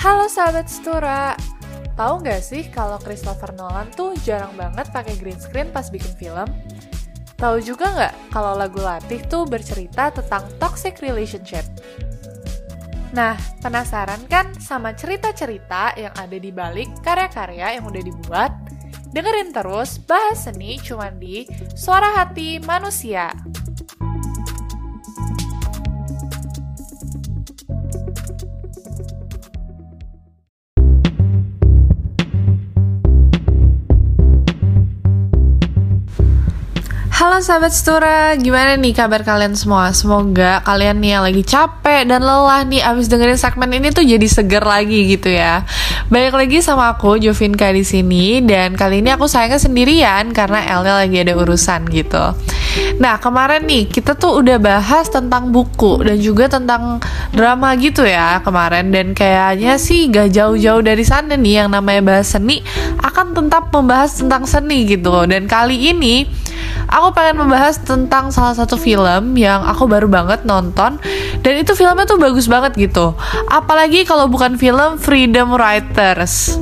Halo sahabat Stura, tahu nggak sih kalau Christopher Nolan tuh jarang banget pakai green screen pas bikin film? Tahu juga nggak kalau lagu Latih tuh bercerita tentang toxic relationship? Nah, penasaran kan sama cerita-cerita yang ada di balik karya-karya yang udah dibuat? Dengerin terus bahas seni cuman di Suara Hati Manusia. Halo sahabat Stura, gimana nih kabar kalian semua? Semoga kalian nih yang lagi capek dan lelah nih abis dengerin segmen ini tuh jadi seger lagi gitu ya. Balik lagi sama aku Jovinka di sini dan kali ini aku sayangnya sendirian karena Elnya lagi ada urusan gitu. Nah kemarin nih kita tuh udah bahas tentang buku dan juga tentang drama gitu ya kemarin dan kayaknya sih gak jauh-jauh dari sana nih yang namanya bahas seni akan tetap membahas tentang seni gitu dan kali ini aku pengen membahas tentang salah satu film yang aku baru banget nonton dan itu filmnya tuh bagus banget gitu. Apalagi kalau bukan film Freedom Writers.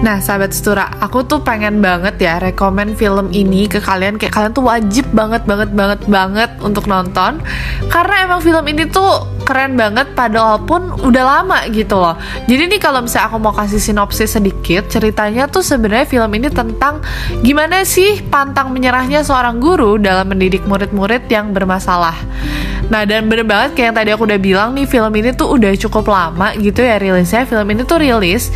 Nah, sahabat Stura, aku tuh pengen banget ya rekomen film ini ke kalian kayak kalian tuh wajib banget banget banget banget untuk nonton karena emang film ini tuh keren banget padahal pun udah lama gitu loh. Jadi nih kalau misalnya aku mau kasih sinopsis sedikit, ceritanya tuh sebenarnya film ini tentang gimana sih pantang menyerahnya seorang guru dalam mendidik murid-murid yang bermasalah. Nah dan bener banget kayak yang tadi aku udah bilang nih film ini tuh udah cukup lama gitu ya rilisnya Film ini tuh rilis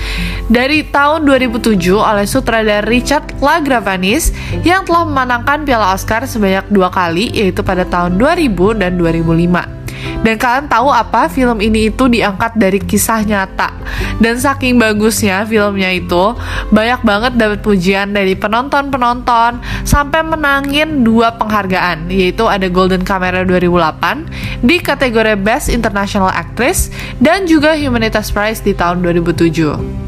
dari tahun 2007 oleh sutradara Richard LaGravanis Yang telah memenangkan piala Oscar sebanyak dua kali yaitu pada tahun 2000 dan 2005 dan kalian tahu apa film ini itu diangkat dari kisah nyata dan saking bagusnya filmnya itu banyak banget dapat pujian dari penonton-penonton sampai menangin dua penghargaan yaitu ada Golden Camera 2008 di kategori Best International Actress dan juga Humanitas Prize di tahun 2007.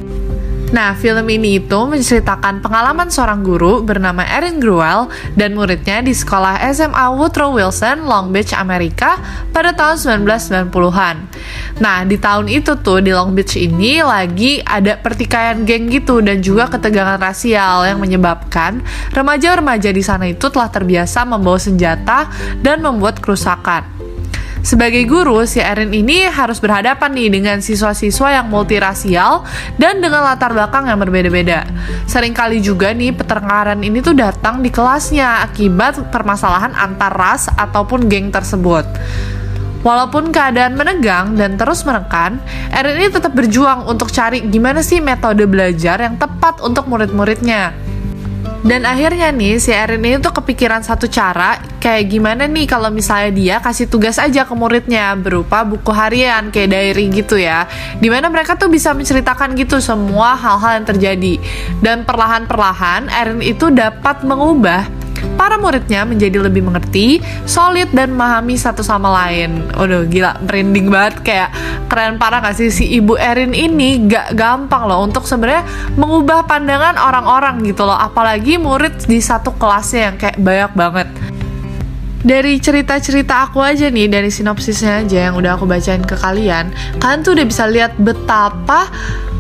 Nah, film ini itu menceritakan pengalaman seorang guru bernama Erin Gruwell dan muridnya di sekolah SMA Woodrow Wilson, Long Beach, Amerika pada tahun 1990-an. Nah, di tahun itu tuh di Long Beach ini lagi ada pertikaian geng gitu dan juga ketegangan rasial yang menyebabkan remaja-remaja di sana itu telah terbiasa membawa senjata dan membuat kerusakan. Sebagai guru, si Erin ini harus berhadapan nih dengan siswa-siswa yang multirasial dan dengan latar belakang yang berbeda-beda. Seringkali juga nih pertengkaran ini tuh datang di kelasnya akibat permasalahan antar ras ataupun geng tersebut. Walaupun keadaan menegang dan terus menekan, Erin ini tetap berjuang untuk cari gimana sih metode belajar yang tepat untuk murid-muridnya. Dan akhirnya nih si Erin ini tuh kepikiran satu cara kayak gimana nih kalau misalnya dia kasih tugas aja ke muridnya berupa buku harian kayak diary gitu ya. Di mana mereka tuh bisa menceritakan gitu semua hal-hal yang terjadi. Dan perlahan-perlahan Erin itu dapat mengubah para muridnya menjadi lebih mengerti, solid dan memahami satu sama lain. Waduh, gila, merinding banget. Kayak keren parah gak sih si Ibu Erin ini? Gak gampang loh untuk sebenarnya mengubah pandangan orang-orang gitu loh, apalagi murid di satu kelasnya yang kayak banyak banget. Dari cerita-cerita aku aja nih dari sinopsisnya aja yang udah aku bacain ke kalian kalian tuh udah bisa lihat betapa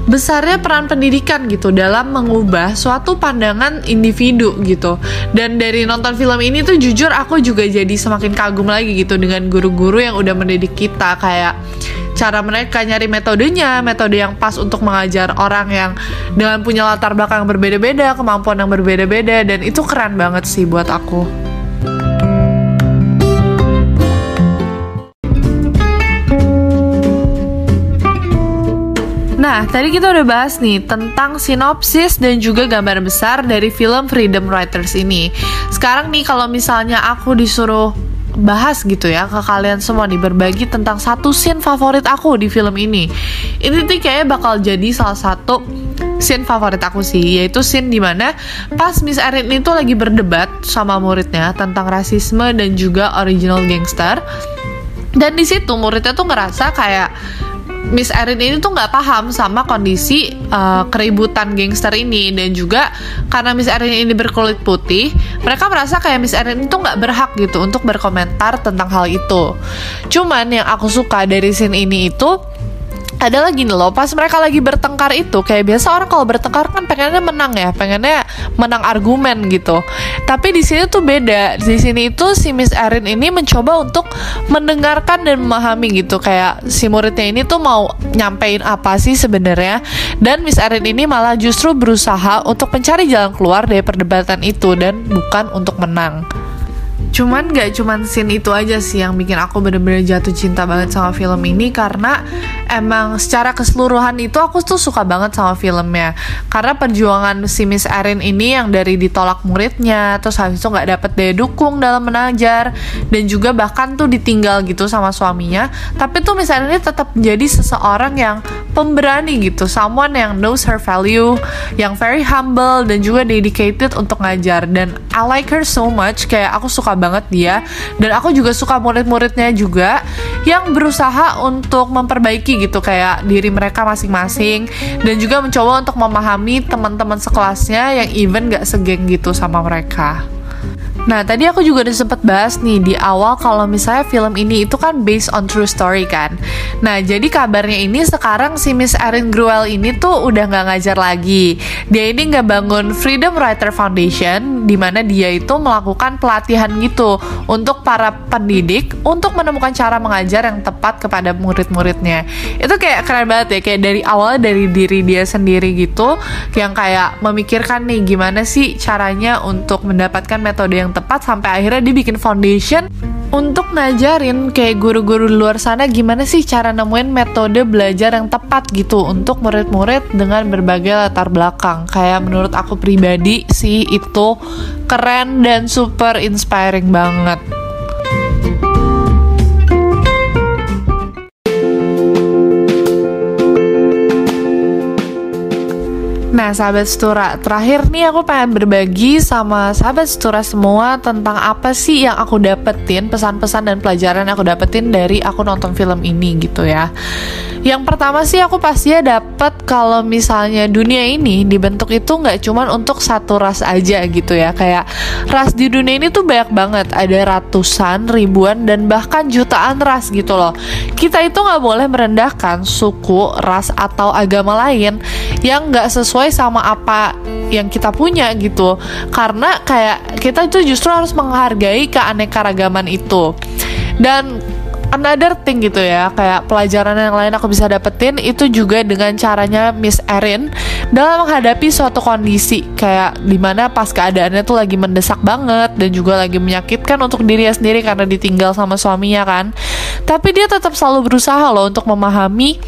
besarnya peran pendidikan gitu dalam mengubah suatu pandangan individu gitu dan dari nonton film ini tuh jujur aku juga jadi semakin kagum lagi gitu dengan guru-guru yang udah mendidik kita kayak cara mereka nyari metodenya metode yang pas untuk mengajar orang yang dengan punya latar belakang berbeda-beda kemampuan yang berbeda-beda dan itu keren banget sih buat aku. Nah, tadi kita udah bahas nih tentang sinopsis dan juga gambar besar dari film Freedom Writers ini. Sekarang nih kalau misalnya aku disuruh bahas gitu ya ke kalian semua nih berbagi tentang satu scene favorit aku di film ini. Ini tuh kayaknya bakal jadi salah satu scene favorit aku sih yaitu scene di mana pas Miss Erin itu lagi berdebat sama muridnya tentang rasisme dan juga original gangster dan di situ muridnya tuh ngerasa kayak Miss Erin ini tuh nggak paham sama kondisi uh, keributan gangster ini dan juga karena Miss Erin ini berkulit putih, mereka merasa kayak Miss Erin itu nggak berhak gitu untuk berkomentar tentang hal itu. Cuman yang aku suka dari scene ini itu adalah gini loh pas mereka lagi bertengkar itu kayak biasa orang kalau bertengkar kan pengennya menang ya pengennya menang argumen gitu. Tapi di sini tuh beda. Di sini itu si Miss Erin ini mencoba untuk mendengarkan dan memahami gitu. Kayak si muridnya ini tuh mau nyampein apa sih sebenarnya. Dan Miss Erin ini malah justru berusaha untuk mencari jalan keluar dari perdebatan itu dan bukan untuk menang Cuman gak cuman scene itu aja sih yang bikin aku bener-bener jatuh cinta banget sama film ini karena emang secara keseluruhan itu aku tuh suka banget sama filmnya. Karena perjuangan si Miss Erin ini yang dari ditolak muridnya terus habis itu gak dapet daya dukung dalam menajar dan juga bahkan tuh ditinggal gitu sama suaminya. Tapi tuh Miss Erin ini tetap menjadi seseorang yang pemberani gitu someone yang knows her value yang very humble dan juga dedicated untuk ngajar. Dan I like her so much kayak aku suka banget dia dan aku juga suka murid-muridnya juga yang berusaha untuk memperbaiki gitu kayak diri mereka masing-masing dan juga mencoba untuk memahami teman-teman sekelasnya yang even gak segeng gitu sama mereka. Nah, tadi aku juga udah sempet bahas nih di awal kalau misalnya film ini itu kan based on true story kan. Nah, jadi kabarnya ini sekarang si Miss Erin Gruel ini tuh udah nggak ngajar lagi. Dia ini nggak bangun Freedom Writer Foundation, di mana dia itu melakukan pelatihan gitu untuk para pendidik untuk menemukan cara mengajar yang tepat kepada murid-muridnya. Itu kayak keren banget ya, kayak dari awal dari diri dia sendiri gitu, yang kayak memikirkan nih gimana sih caranya untuk mendapatkan metode yang tepat sampai akhirnya dia bikin foundation untuk ngajarin kayak guru-guru luar sana gimana sih cara nemuin metode belajar yang tepat gitu untuk murid-murid dengan berbagai latar belakang. Kayak menurut aku pribadi sih itu keren dan super inspiring banget. Nah, sahabat Stura, terakhir nih aku pengen berbagi sama sahabat Stura semua tentang apa sih yang aku dapetin, pesan-pesan dan pelajaran yang aku dapetin dari aku nonton film ini gitu ya. Yang pertama sih aku pastinya dapat kalau misalnya dunia ini dibentuk itu nggak cuman untuk satu ras aja gitu ya. Kayak ras di dunia ini tuh banyak banget. Ada ratusan ribuan dan bahkan jutaan ras gitu loh. Kita itu nggak boleh merendahkan suku ras atau agama lain yang nggak sesuai sama apa yang kita punya gitu. Karena kayak kita itu justru harus menghargai keanekaragaman itu. Dan another thing gitu ya kayak pelajaran yang lain aku bisa dapetin itu juga dengan caranya Miss Erin dalam menghadapi suatu kondisi kayak di mana pas keadaannya tuh lagi mendesak banget dan juga lagi menyakitkan untuk dirinya sendiri karena ditinggal sama suaminya kan. Tapi dia tetap selalu berusaha loh untuk memahami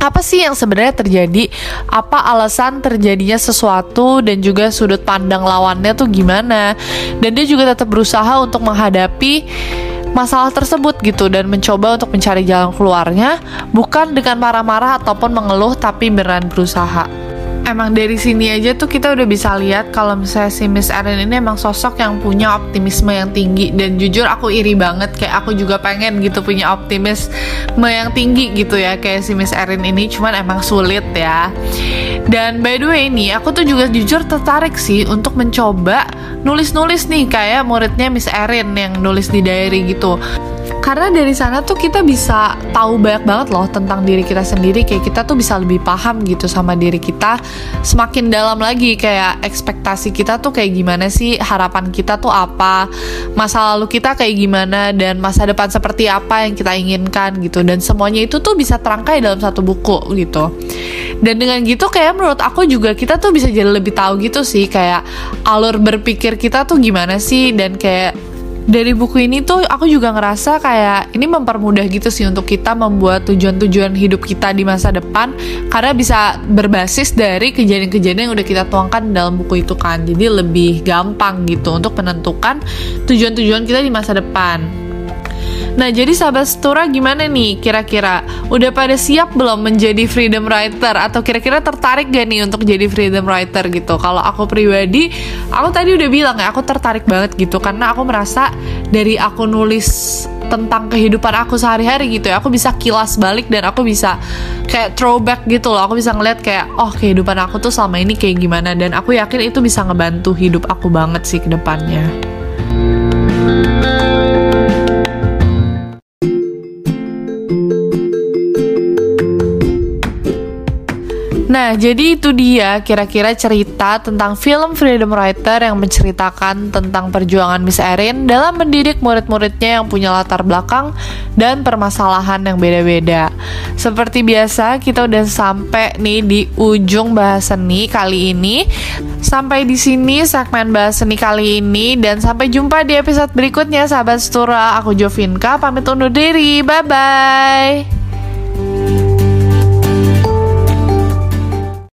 apa sih yang sebenarnya terjadi? Apa alasan terjadinya sesuatu dan juga sudut pandang lawannya tuh gimana? Dan dia juga tetap berusaha untuk menghadapi masalah tersebut gitu dan mencoba untuk mencari jalan keluarnya bukan dengan marah-marah ataupun mengeluh tapi beneran berusaha emang dari sini aja tuh kita udah bisa lihat kalau misalnya si Miss Erin ini emang sosok yang punya optimisme yang tinggi. Dan jujur aku iri banget kayak aku juga pengen gitu punya optimisme yang tinggi gitu ya kayak si Miss Erin ini. Cuman emang sulit ya. Dan by the way ini aku tuh juga jujur tertarik sih untuk mencoba nulis-nulis nih kayak muridnya Miss Erin yang nulis di diary gitu karena dari sana tuh kita bisa tahu banyak banget loh tentang diri kita sendiri. Kayak kita tuh bisa lebih paham gitu sama diri kita. Semakin dalam lagi kayak ekspektasi kita tuh kayak gimana sih harapan kita tuh apa masa lalu kita kayak gimana dan masa depan seperti apa yang kita inginkan gitu. Dan semuanya itu tuh bisa terangkai dalam satu buku gitu. Dan dengan gitu kayak menurut aku juga kita tuh bisa jadi lebih tahu gitu sih kayak alur berpikir kita tuh gimana sih dan kayak dari buku ini tuh aku juga ngerasa kayak ini mempermudah gitu sih untuk kita membuat tujuan-tujuan hidup kita di masa depan karena bisa berbasis dari kejadian-kejadian yang udah kita tuangkan dalam buku itu kan. Jadi lebih gampang gitu untuk menentukan tujuan-tujuan kita di masa depan Nah, jadi sahabat Setura gimana nih kira-kira? Udah pada siap belum menjadi freedom writer atau kira-kira tertarik gak nih untuk jadi freedom writer gitu? Kalau aku pribadi, aku tadi udah bilang ya, aku tertarik banget gitu karena aku merasa dari aku nulis tentang kehidupan aku sehari-hari gitu ya aku bisa kilas balik dan aku bisa kayak throwback gitu loh aku bisa ngeliat kayak oh kehidupan aku tuh selama ini kayak gimana dan aku yakin itu bisa ngebantu hidup aku banget sih ke depannya. Nah, jadi itu dia kira-kira cerita tentang film Freedom Writer yang menceritakan tentang perjuangan Miss Erin dalam mendidik murid-muridnya yang punya latar belakang dan permasalahan yang beda-beda. Seperti biasa, kita udah sampai nih di ujung bahas seni kali ini. Sampai di sini segmen bahas seni kali ini dan sampai jumpa di episode berikutnya sahabat Setura. Aku Jovinka pamit undur diri. Bye bye.